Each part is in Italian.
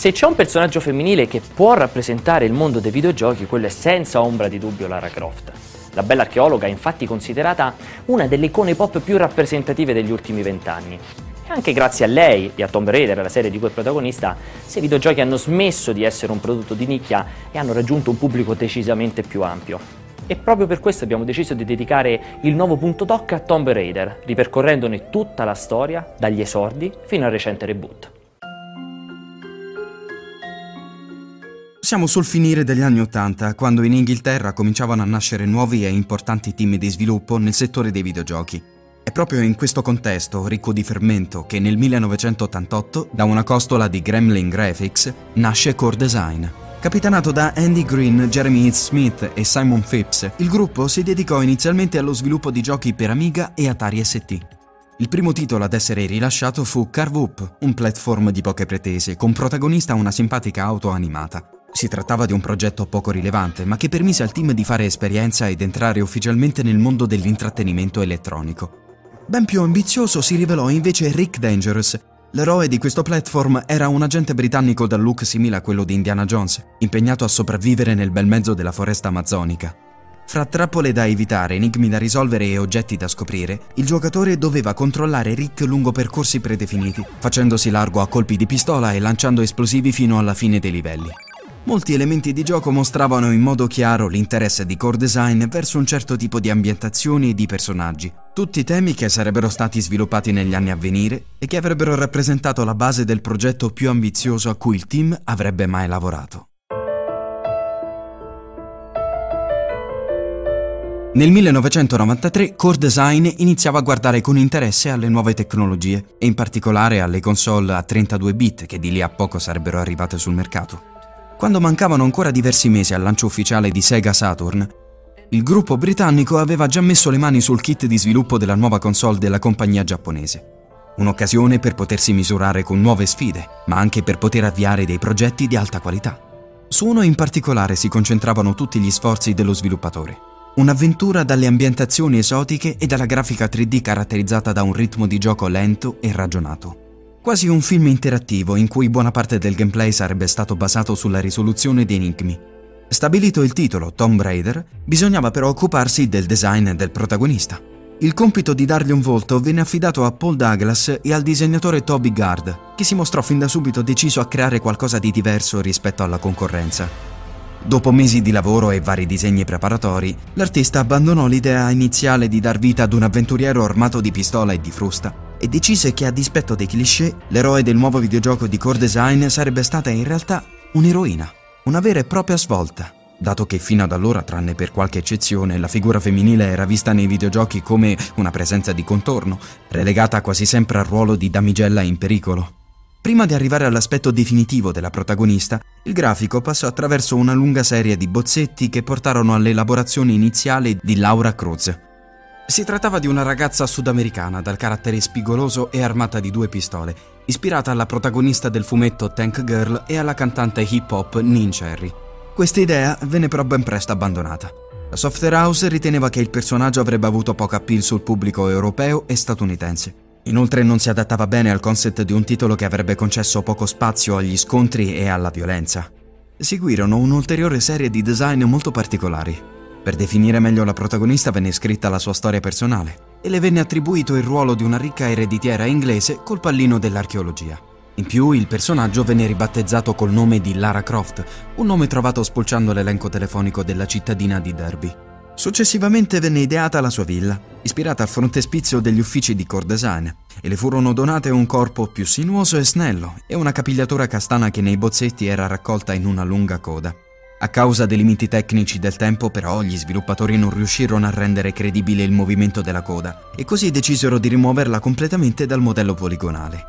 Se c'è un personaggio femminile che può rappresentare il mondo dei videogiochi, quello è senza ombra di dubbio Lara Croft. La bella archeologa è infatti considerata una delle icone pop più rappresentative degli ultimi vent'anni. E anche grazie a lei e a Tomb Raider, la serie di cui è protagonista, se i videogiochi hanno smesso di essere un prodotto di nicchia e hanno raggiunto un pubblico decisamente più ampio. E proprio per questo abbiamo deciso di dedicare il nuovo punto doc a Tomb Raider, ripercorrendone tutta la storia, dagli esordi fino al recente reboot. Siamo sul finire degli anni Ottanta, quando in Inghilterra cominciavano a nascere nuovi e importanti team di sviluppo nel settore dei videogiochi. È proprio in questo contesto, ricco di fermento, che nel 1988, da una costola di Gremlin Graphics, nasce Core Design. Capitanato da Andy Green, Jeremy Heath Smith e Simon Phipps, il gruppo si dedicò inizialmente allo sviluppo di giochi per Amiga e Atari ST. Il primo titolo ad essere rilasciato fu Carve Up, un platform di poche pretese, con protagonista una simpatica auto animata. Si trattava di un progetto poco rilevante, ma che permise al team di fare esperienza ed entrare ufficialmente nel mondo dell'intrattenimento elettronico. Ben più ambizioso si rivelò invece Rick Dangerous. L'eroe di questo platform era un agente britannico dal look simile a quello di Indiana Jones, impegnato a sopravvivere nel bel mezzo della foresta amazzonica. Fra trappole da evitare, enigmi da risolvere e oggetti da scoprire, il giocatore doveva controllare Rick lungo percorsi predefiniti, facendosi largo a colpi di pistola e lanciando esplosivi fino alla fine dei livelli. Molti elementi di gioco mostravano in modo chiaro l'interesse di core design verso un certo tipo di ambientazioni e di personaggi, tutti temi che sarebbero stati sviluppati negli anni a venire e che avrebbero rappresentato la base del progetto più ambizioso a cui il team avrebbe mai lavorato. Nel 1993 Core Design iniziava a guardare con interesse alle nuove tecnologie e in particolare alle console a 32 bit che di lì a poco sarebbero arrivate sul mercato. Quando mancavano ancora diversi mesi al lancio ufficiale di Sega Saturn, il gruppo britannico aveva già messo le mani sul kit di sviluppo della nuova console della compagnia giapponese. Un'occasione per potersi misurare con nuove sfide, ma anche per poter avviare dei progetti di alta qualità. Su uno in particolare si concentravano tutti gli sforzi dello sviluppatore. Un'avventura dalle ambientazioni esotiche e dalla grafica 3D caratterizzata da un ritmo di gioco lento e ragionato. Quasi un film interattivo in cui buona parte del gameplay sarebbe stato basato sulla risoluzione di enigmi. Stabilito il titolo Tomb Raider, bisognava però occuparsi del design del protagonista. Il compito di dargli un volto venne affidato a Paul Douglas e al disegnatore Toby Gard, che si mostrò fin da subito deciso a creare qualcosa di diverso rispetto alla concorrenza. Dopo mesi di lavoro e vari disegni preparatori, l'artista abbandonò l'idea iniziale di dar vita ad un avventuriero armato di pistola e di frusta e decise che a dispetto dei cliché, l'eroe del nuovo videogioco di core design sarebbe stata in realtà un'eroina, una vera e propria svolta, dato che fino ad allora, tranne per qualche eccezione, la figura femminile era vista nei videogiochi come una presenza di contorno, relegata quasi sempre al ruolo di damigella in pericolo. Prima di arrivare all'aspetto definitivo della protagonista, il grafico passò attraverso una lunga serie di bozzetti che portarono all'elaborazione iniziale di Laura Cruz, si trattava di una ragazza sudamericana dal carattere spigoloso e armata di due pistole, ispirata alla protagonista del fumetto Tank Girl e alla cantante hip hop Nin Cherry. Questa idea venne però ben presto abbandonata. La Software House riteneva che il personaggio avrebbe avuto poco appeal sul pubblico europeo e statunitense. Inoltre non si adattava bene al concept di un titolo che avrebbe concesso poco spazio agli scontri e alla violenza. Seguirono un'ulteriore serie di design molto particolari, per definire meglio la protagonista venne scritta la sua storia personale e le venne attribuito il ruolo di una ricca ereditiera inglese col pallino dell'archeologia. In più il personaggio venne ribattezzato col nome di Lara Croft, un nome trovato spulciando l'elenco telefonico della cittadina di Derby. Successivamente venne ideata la sua villa, ispirata al frontespizio degli uffici di Core Design, e le furono donate un corpo più sinuoso e snello e una capigliatura castana che nei bozzetti era raccolta in una lunga coda. A causa dei limiti tecnici del tempo, però, gli sviluppatori non riuscirono a rendere credibile il movimento della coda e così decisero di rimuoverla completamente dal modello poligonale.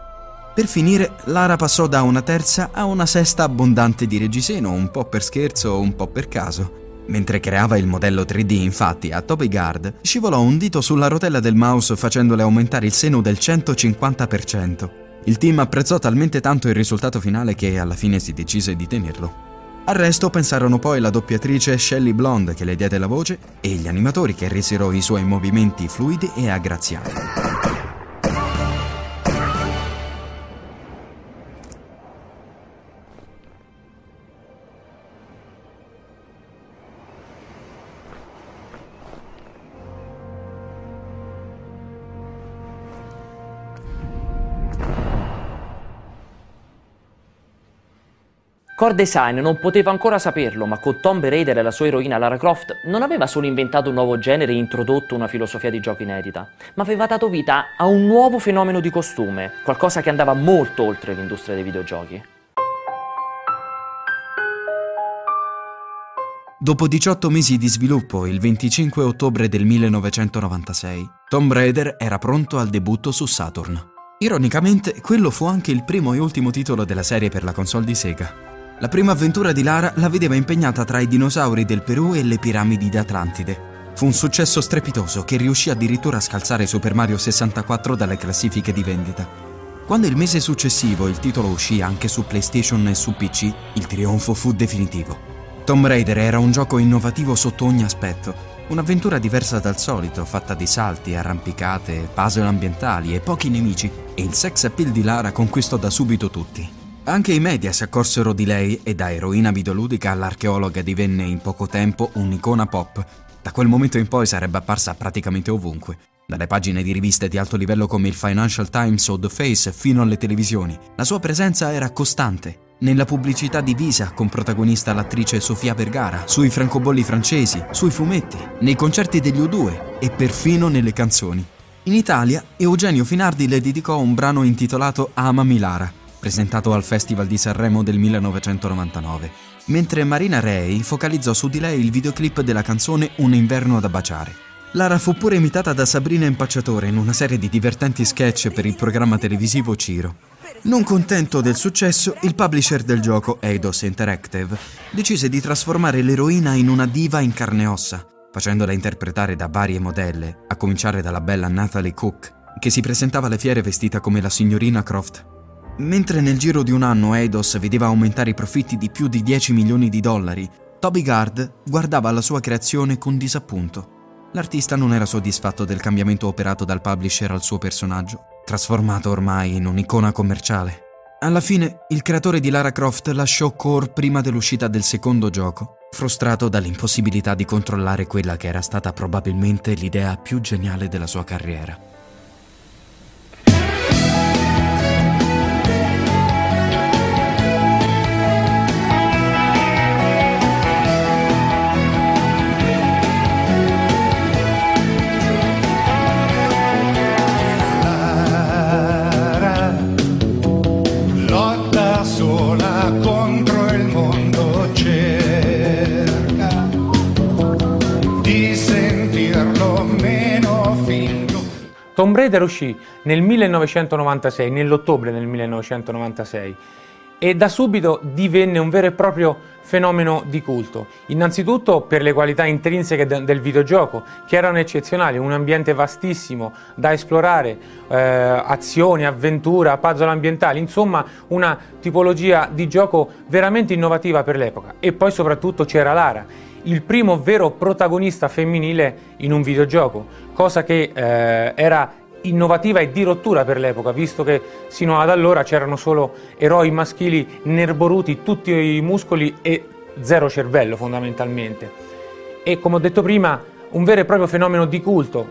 Per finire, Lara passò da una terza a una sesta abbondante di reggiseno, un po' per scherzo, un po' per caso. Mentre creava il modello 3D, infatti, a Toby Guard, scivolò un dito sulla rotella del mouse facendole aumentare il seno del 150%. Il team apprezzò talmente tanto il risultato finale che alla fine si decise di tenerlo. Al resto pensarono poi la doppiatrice Shelley Blonde che le diede la voce e gli animatori che resero i suoi movimenti fluidi e aggraziati. Core Design non poteva ancora saperlo, ma con Tomb Raider e la sua eroina Lara Croft non aveva solo inventato un nuovo genere e introdotto una filosofia di gioco inedita, ma aveva dato vita a un nuovo fenomeno di costume, qualcosa che andava molto oltre l'industria dei videogiochi. Dopo 18 mesi di sviluppo, il 25 ottobre del 1996, Tomb Raider era pronto al debutto su Saturn. Ironicamente, quello fu anche il primo e ultimo titolo della serie per la console di Sega. La prima avventura di Lara la vedeva impegnata tra i dinosauri del Perù e le piramidi d'Atlantide. Fu un successo strepitoso che riuscì addirittura a scalzare Super Mario 64 dalle classifiche di vendita. Quando il mese successivo il titolo uscì anche su PlayStation e su PC, il trionfo fu definitivo. Tomb Raider era un gioco innovativo sotto ogni aspetto, un'avventura diversa dal solito, fatta di salti, arrampicate, puzzle ambientali e pochi nemici, e il sex appeal di Lara conquistò da subito tutti. Anche i media si accorsero di lei e da eroina videoludica l'archeologa divenne in poco tempo un'icona pop. Da quel momento in poi sarebbe apparsa praticamente ovunque, dalle pagine di riviste di alto livello come il Financial Times o The Face fino alle televisioni. La sua presenza era costante. Nella pubblicità di Visa con protagonista l'attrice Sofia Vergara, sui francobolli francesi, sui fumetti, nei concerti degli U2 e perfino nelle canzoni. In Italia, Eugenio Finardi le dedicò un brano intitolato Ama Milara, presentato al Festival di Sanremo del 1999, mentre Marina Rey focalizzò su di lei il videoclip della canzone Un inverno da baciare. Lara fu pure imitata da Sabrina Impacciatore in una serie di divertenti sketch per il programma televisivo Ciro. Non contento del successo, il publisher del gioco, Eidos Interactive, decise di trasformare l'eroina in una diva in carne e ossa, facendola interpretare da varie modelle, a cominciare dalla bella Natalie Cook, che si presentava alle fiere vestita come la signorina Croft. Mentre nel giro di un anno Eidos vedeva aumentare i profitti di più di 10 milioni di dollari, Toby Gard guardava la sua creazione con disappunto. L'artista non era soddisfatto del cambiamento operato dal publisher al suo personaggio, trasformato ormai in un'icona commerciale. Alla fine, il creatore di Lara Croft lasciò Core prima dell'uscita del secondo gioco, frustrato dall'impossibilità di controllare quella che era stata probabilmente l'idea più geniale della sua carriera. Tomb Raider uscì nel 1996, nell'ottobre del 1996 e da subito divenne un vero e proprio fenomeno di culto. Innanzitutto per le qualità intrinseche de- del videogioco, che erano eccezionali, un ambiente vastissimo da esplorare, eh, azioni, avventura, puzzle ambientali, insomma una tipologia di gioco veramente innovativa per l'epoca. E poi soprattutto c'era Lara, il primo vero protagonista femminile in un videogioco, cosa che eh, era innovativa e di rottura per l'epoca, visto che sino ad allora c'erano solo eroi maschili nerboruti, tutti i muscoli e zero cervello fondamentalmente. E come ho detto prima, un vero e proprio fenomeno di culto.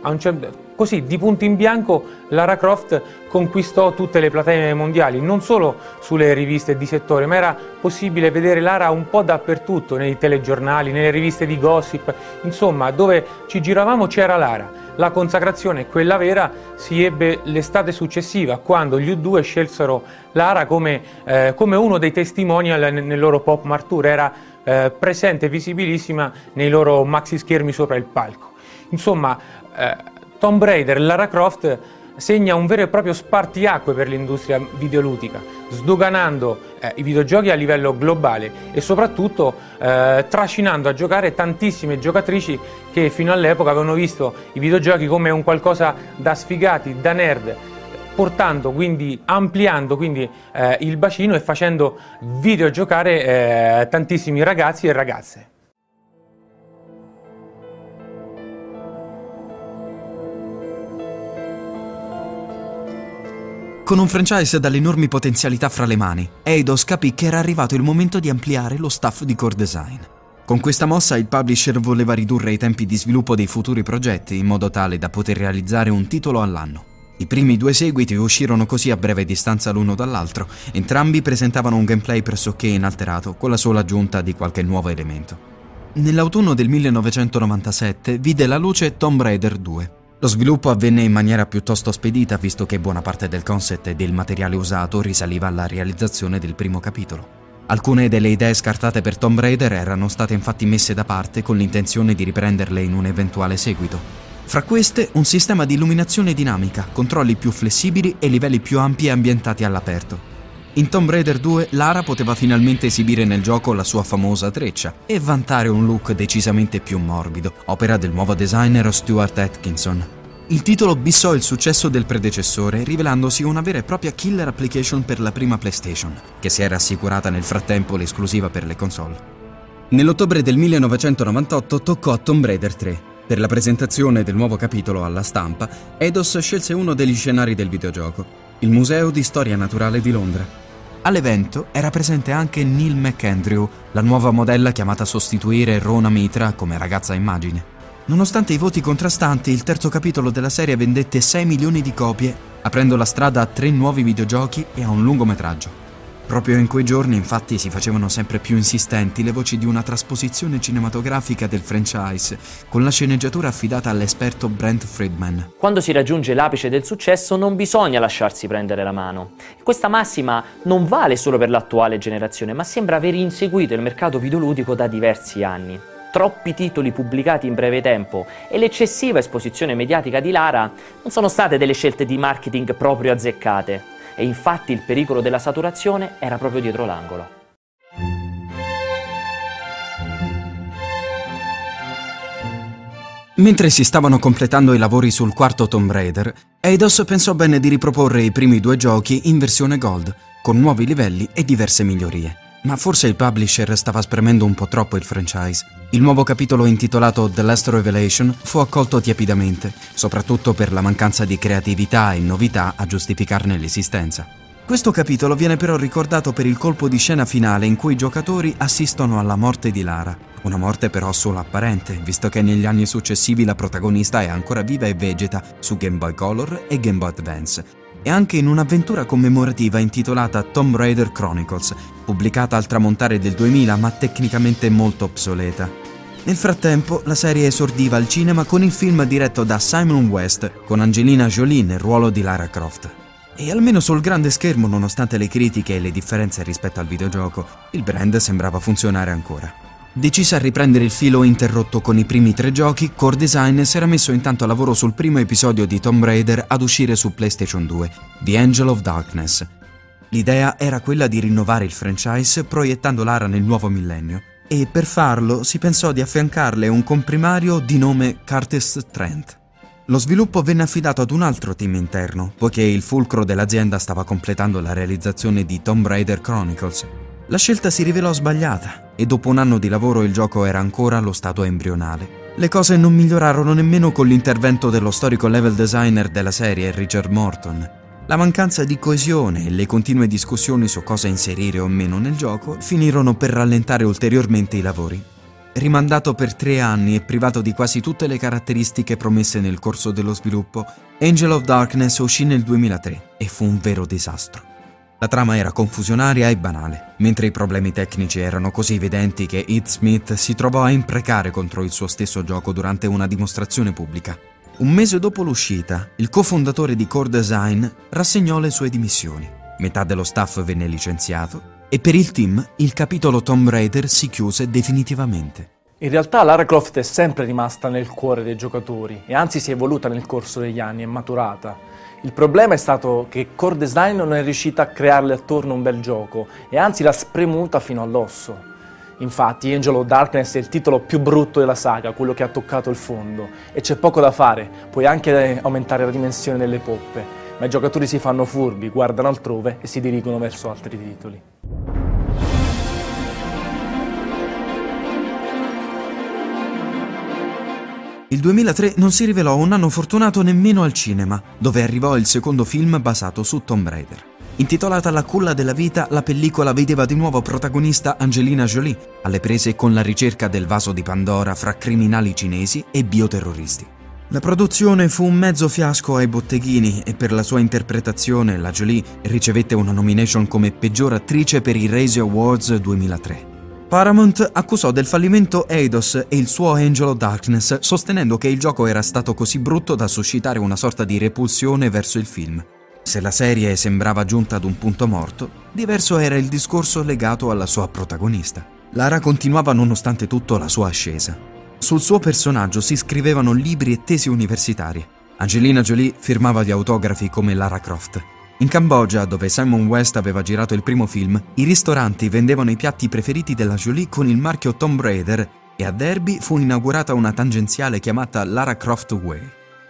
Così, di punto in bianco, Lara Croft conquistò tutte le platee mondiali, non solo sulle riviste di settore, ma era possibile vedere Lara un po' dappertutto, nei telegiornali, nelle riviste di gossip, insomma, dove ci giravamo c'era Lara. La consacrazione, quella vera, si ebbe l'estate successiva, quando gli U2 scelsero Lara come, eh, come uno dei testimonial nel, loro pop Martour. Era eh, presente e visibilissima nei loro maxi schermi sopra il palco. Insomma, eh, Tomb Raider, Lara Croft segna un vero e proprio spartiacque per l'industria videoludica, sdoganando eh, i videogiochi a livello globale e soprattutto eh, trascinando a giocare tantissime giocatrici che fino all'epoca avevano visto i videogiochi come un qualcosa da sfigati, da nerd, portando quindi, ampliando quindi eh, il bacino e facendo videogiocare eh, tantissimi ragazzi e ragazze. Con un franchise dalle enormi potenzialità fra le mani, Eidos capì che era arrivato il momento di ampliare lo staff di core design. Con questa mossa il publisher voleva ridurre i tempi di sviluppo dei futuri progetti in modo tale da poter realizzare un titolo all'anno. I primi due seguiti uscirono così a breve distanza l'uno dall'altro, entrambi presentavano un gameplay pressoché inalterato, con la sola aggiunta di qualche nuovo elemento. Nell'autunno del 1997 vide la luce Tomb Raider 2. Lo sviluppo avvenne in maniera piuttosto spedita visto che buona parte del concept e del materiale usato risaliva alla realizzazione del primo capitolo. Alcune delle idee scartate per Tomb Raider erano state infatti messe da parte con l'intenzione di riprenderle in un eventuale seguito. Fra queste un sistema di illuminazione dinamica, controlli più flessibili e livelli più ampi e ambientati all'aperto. In Tomb Raider 2 Lara poteva finalmente esibire nel gioco la sua famosa treccia e vantare un look decisamente più morbido, opera del nuovo designer Stuart Atkinson. Il titolo bissò il successo del predecessore, rivelandosi una vera e propria killer application per la prima PlayStation, che si era assicurata nel frattempo l'esclusiva per le console. Nell'ottobre del 1998 toccò a Tomb Raider 3, per la presentazione del nuovo capitolo alla stampa, Eidos scelse uno degli scenari del videogioco, il Museo di Storia Naturale di Londra. All'evento era presente anche Neil McAndrew, la nuova modella chiamata a sostituire Rona Mitra come ragazza immagine. Nonostante i voti contrastanti, il terzo capitolo della serie vendette 6 milioni di copie, aprendo la strada a tre nuovi videogiochi e a un lungometraggio. Proprio in quei giorni infatti si facevano sempre più insistenti le voci di una trasposizione cinematografica del franchise, con la sceneggiatura affidata all'esperto Brent Friedman. Quando si raggiunge l'apice del successo non bisogna lasciarsi prendere la mano. Questa massima non vale solo per l'attuale generazione, ma sembra aver inseguito il mercato videoludico da diversi anni. Troppi titoli pubblicati in breve tempo e l'eccessiva esposizione mediatica di Lara non sono state delle scelte di marketing proprio azzeccate e infatti il pericolo della saturazione era proprio dietro l'angolo. Mentre si stavano completando i lavori sul quarto Tomb Raider, Eidos pensò bene di riproporre i primi due giochi in versione Gold, con nuovi livelli e diverse migliorie. Ma forse il publisher stava spremendo un po' troppo il franchise. Il nuovo capitolo intitolato The Last Revelation fu accolto tiepidamente, soprattutto per la mancanza di creatività e novità a giustificarne l'esistenza. Questo capitolo viene però ricordato per il colpo di scena finale in cui i giocatori assistono alla morte di Lara. Una morte però solo apparente, visto che negli anni successivi la protagonista è ancora viva e vegeta su Game Boy Color e Game Boy Advance, e anche in un'avventura commemorativa intitolata Tomb Raider Chronicles, pubblicata al tramontare del 2000 ma tecnicamente molto obsoleta. Nel frattempo la serie esordiva al cinema con il film diretto da Simon West con Angelina Jolie nel ruolo di Lara Croft. E almeno sul grande schermo, nonostante le critiche e le differenze rispetto al videogioco, il brand sembrava funzionare ancora. Decisa a riprendere il filo interrotto con i primi tre giochi, Core Design si era messo intanto a lavoro sul primo episodio di Tomb Raider ad uscire su PlayStation 2, The Angel of Darkness. L'idea era quella di rinnovare il franchise proiettando Lara nel nuovo millennio e per farlo si pensò di affiancarle un comprimario di nome Curtis Trent. Lo sviluppo venne affidato ad un altro team interno, poiché il fulcro dell'azienda stava completando la realizzazione di Tomb Raider Chronicles, la scelta si rivelò sbagliata e dopo un anno di lavoro il gioco era ancora allo stato embrionale. Le cose non migliorarono nemmeno con l'intervento dello storico level designer della serie, Richard Morton. La mancanza di coesione e le continue discussioni su cosa inserire o meno nel gioco finirono per rallentare ulteriormente i lavori. Rimandato per tre anni e privato di quasi tutte le caratteristiche promesse nel corso dello sviluppo, Angel of Darkness uscì nel 2003 e fu un vero disastro. La trama era confusionaria e banale, mentre i problemi tecnici erano così evidenti che Heath Smith si trovò a imprecare contro il suo stesso gioco durante una dimostrazione pubblica. Un mese dopo l'uscita, il cofondatore di Core Design rassegnò le sue dimissioni. Metà dello staff venne licenziato e per il team il capitolo Tomb Raider si chiuse definitivamente. In realtà Lara Croft è sempre rimasta nel cuore dei giocatori e anzi si è evoluta nel corso degli anni, è maturata. Il problema è stato che Core Design non è riuscita a crearle attorno un bel gioco e anzi l'ha spremuta fino all'osso. Infatti Angel of Darkness è il titolo più brutto della saga, quello che ha toccato il fondo, e c'è poco da fare, puoi anche aumentare la dimensione delle poppe, ma i giocatori si fanno furbi, guardano altrove e si dirigono verso altri titoli. Il 2003 non si rivelò un anno fortunato nemmeno al cinema, dove arrivò il secondo film basato su Tomb Raider. Intitolata La culla della vita, la pellicola vedeva di nuovo protagonista Angelina Jolie, alle prese con la ricerca del vaso di Pandora fra criminali cinesi e bioterroristi. La produzione fu un mezzo fiasco ai botteghini e per la sua interpretazione la Jolie ricevette una nomination come peggior attrice per i Razzie Awards 2003. Paramount accusò del fallimento Eidos e il suo Angel of Darkness, sostenendo che il gioco era stato così brutto da suscitare una sorta di repulsione verso il film. Se la serie sembrava giunta ad un punto morto, diverso era il discorso legato alla sua protagonista. Lara continuava nonostante tutto la sua ascesa. Sul suo personaggio si scrivevano libri e tesi universitarie. Angelina Jolie firmava gli autografi come Lara Croft. In Cambogia, dove Simon West aveva girato il primo film, i ristoranti vendevano i piatti preferiti della Jolie con il marchio Tomb Raider e a Derby fu inaugurata una tangenziale chiamata Lara Croft Way.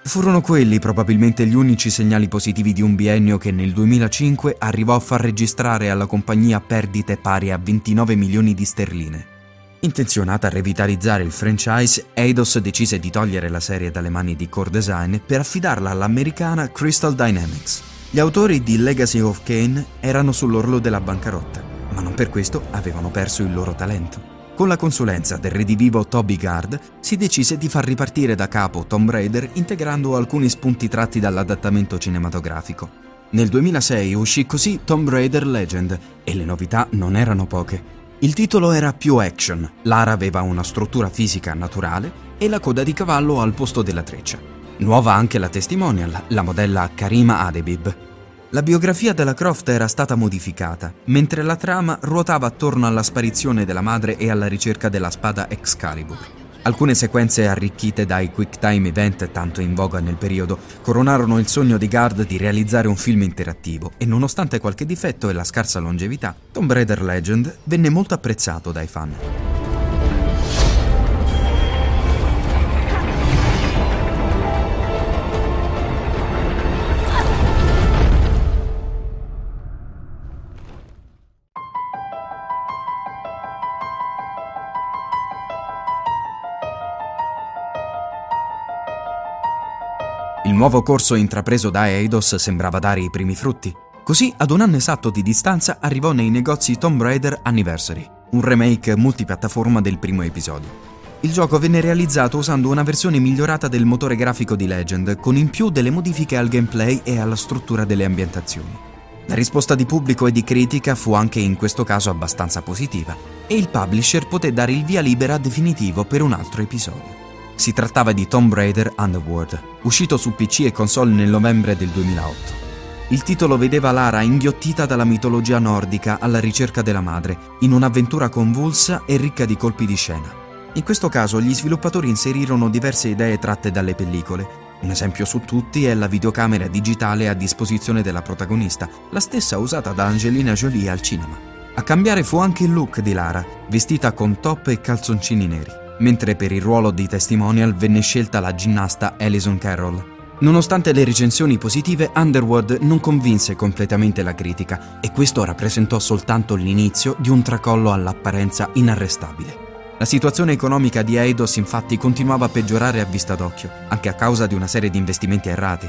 Furono quelli probabilmente gli unici segnali positivi di un biennio che nel 2005 arrivò a far registrare alla compagnia perdite pari a 29 milioni di sterline. Intenzionata a revitalizzare il franchise, Eidos decise di togliere la serie dalle mani di Core Design per affidarla all'americana Crystal Dynamics. Gli autori di Legacy of Kane erano sull'orlo della bancarotta, ma non per questo avevano perso il loro talento. Con la consulenza del redivivo Toby Gard si decise di far ripartire da capo Tomb Raider integrando alcuni spunti tratti dall'adattamento cinematografico. Nel 2006 uscì così Tomb Raider Legend e le novità non erano poche. Il titolo era più action, Lara aveva una struttura fisica naturale e la coda di cavallo al posto della treccia. Nuova anche la testimonial, la modella Karima Adebib. La biografia della Croft era stata modificata, mentre la trama ruotava attorno alla sparizione della madre e alla ricerca della spada Excalibur. Alcune sequenze arricchite dai quick time event tanto in voga nel periodo coronarono il sogno di Guard di realizzare un film interattivo e nonostante qualche difetto e la scarsa longevità, Tomb Raider Legend venne molto apprezzato dai fan. Il nuovo corso intrapreso da Eidos sembrava dare i primi frutti. Così, ad un anno esatto di distanza, arrivò nei negozi Tomb Raider Anniversary, un remake multipiattaforma del primo episodio. Il gioco venne realizzato usando una versione migliorata del motore grafico di Legend, con in più delle modifiche al gameplay e alla struttura delle ambientazioni. La risposta di pubblico e di critica fu anche in questo caso abbastanza positiva, e il publisher poté dare il via libera definitivo per un altro episodio. Si trattava di Tomb Raider Underworld, uscito su PC e console nel novembre del 2008. Il titolo vedeva Lara inghiottita dalla mitologia nordica alla ricerca della madre, in un'avventura convulsa e ricca di colpi di scena. In questo caso gli sviluppatori inserirono diverse idee tratte dalle pellicole. Un esempio su tutti è la videocamera digitale a disposizione della protagonista, la stessa usata da Angelina Jolie al cinema. A cambiare fu anche il look di Lara, vestita con top e calzoncini neri mentre per il ruolo di testimonial venne scelta la ginnasta Alison Carroll. Nonostante le recensioni positive, Underworld non convinse completamente la critica e questo rappresentò soltanto l'inizio di un tracollo all'apparenza inarrestabile. La situazione economica di Eidos infatti continuava a peggiorare a vista d'occhio, anche a causa di una serie di investimenti errati.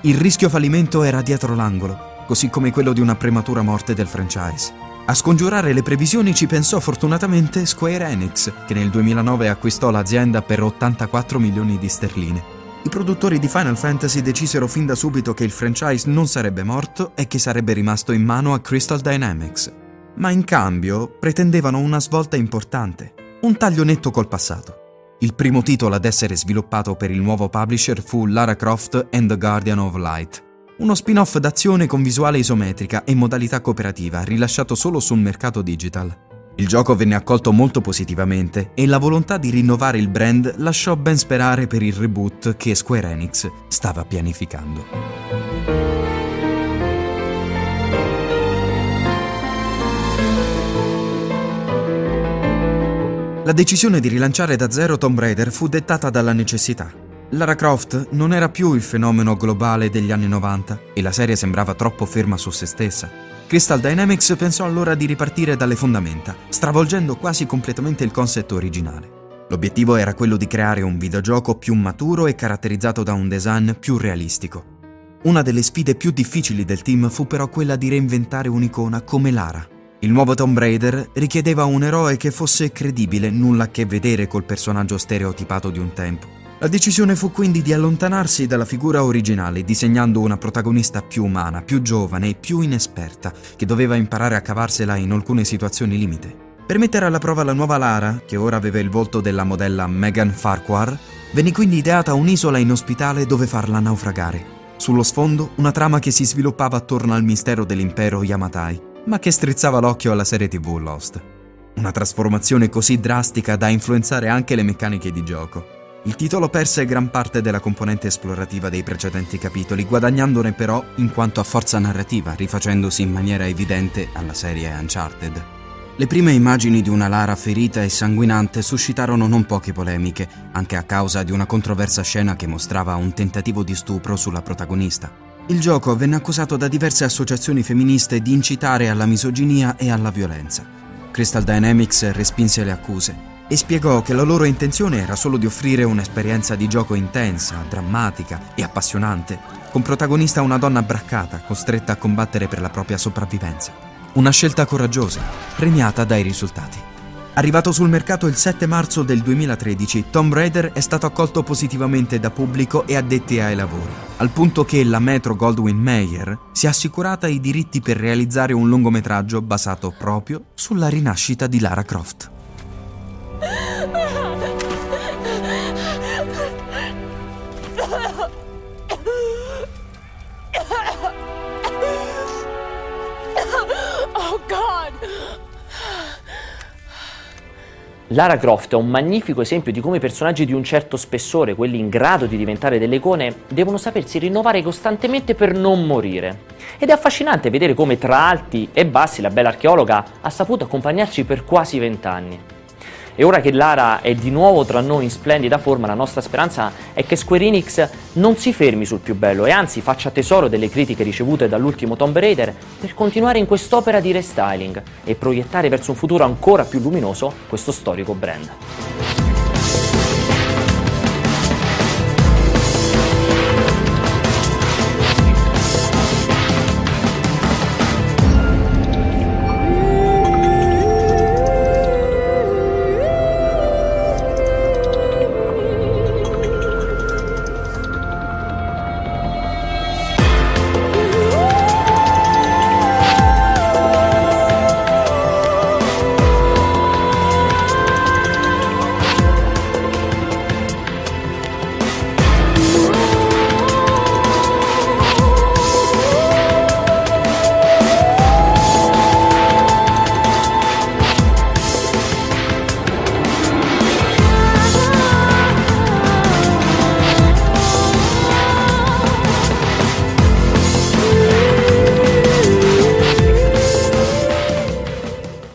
Il rischio fallimento era dietro l'angolo, così come quello di una prematura morte del franchise. A scongiurare le previsioni ci pensò fortunatamente Square Enix, che nel 2009 acquistò l'azienda per 84 milioni di sterline. I produttori di Final Fantasy decisero fin da subito che il franchise non sarebbe morto e che sarebbe rimasto in mano a Crystal Dynamics. Ma in cambio pretendevano una svolta importante, un taglio netto col passato. Il primo titolo ad essere sviluppato per il nuovo publisher fu Lara Croft and the Guardian of Light, uno spin-off d'azione con visuale isometrica e modalità cooperativa, rilasciato solo sul mercato digital. Il gioco venne accolto molto positivamente e la volontà di rinnovare il brand lasciò ben sperare per il reboot che Square Enix stava pianificando. La decisione di rilanciare da zero Tomb Raider fu dettata dalla necessità. Lara Croft non era più il fenomeno globale degli anni 90 e la serie sembrava troppo ferma su se stessa. Crystal Dynamics pensò allora di ripartire dalle fondamenta, stravolgendo quasi completamente il concept originale. L'obiettivo era quello di creare un videogioco più maturo e caratterizzato da un design più realistico. Una delle sfide più difficili del team fu però quella di reinventare un'icona come Lara. Il nuovo Tomb Raider richiedeva un eroe che fosse credibile, nulla a che vedere col personaggio stereotipato di un tempo. La decisione fu quindi di allontanarsi dalla figura originale, disegnando una protagonista più umana, più giovane e più inesperta, che doveva imparare a cavarsela in alcune situazioni limite. Per mettere alla prova la nuova Lara, che ora aveva il volto della modella Megan Farquhar, venne quindi ideata un'isola inospitale dove farla naufragare. Sullo sfondo una trama che si sviluppava attorno al mistero dell'impero Yamatai, ma che strizzava l'occhio alla serie TV Lost. Una trasformazione così drastica da influenzare anche le meccaniche di gioco. Il titolo perse gran parte della componente esplorativa dei precedenti capitoli, guadagnandone però in quanto a forza narrativa, rifacendosi in maniera evidente alla serie Uncharted. Le prime immagini di una Lara ferita e sanguinante suscitarono non poche polemiche, anche a causa di una controversa scena che mostrava un tentativo di stupro sulla protagonista. Il gioco venne accusato da diverse associazioni femministe di incitare alla misoginia e alla violenza. Crystal Dynamics respinse le accuse e spiegò che la loro intenzione era solo di offrire un'esperienza di gioco intensa, drammatica e appassionante, con protagonista una donna braccata, costretta a combattere per la propria sopravvivenza. Una scelta coraggiosa, premiata dai risultati. Arrivato sul mercato il 7 marzo del 2013, Tomb Raider è stato accolto positivamente da pubblico e addetti ai lavori, al punto che la Metro Goldwyn Mayer si è assicurata i diritti per realizzare un lungometraggio basato proprio sulla rinascita di Lara Croft. Lara Croft è un magnifico esempio di come i personaggi di un certo spessore, quelli in grado di diventare delle icone, devono sapersi rinnovare costantemente per non morire. Ed è affascinante vedere come tra alti e bassi la bella archeologa ha saputo accompagnarci per quasi vent'anni. E ora che Lara è di nuovo tra noi in splendida forma, la nostra speranza è che Square Enix non si fermi sul più bello e anzi faccia tesoro delle critiche ricevute dall'ultimo Tomb Raider per continuare in quest'opera di restyling e proiettare verso un futuro ancora più luminoso questo storico brand.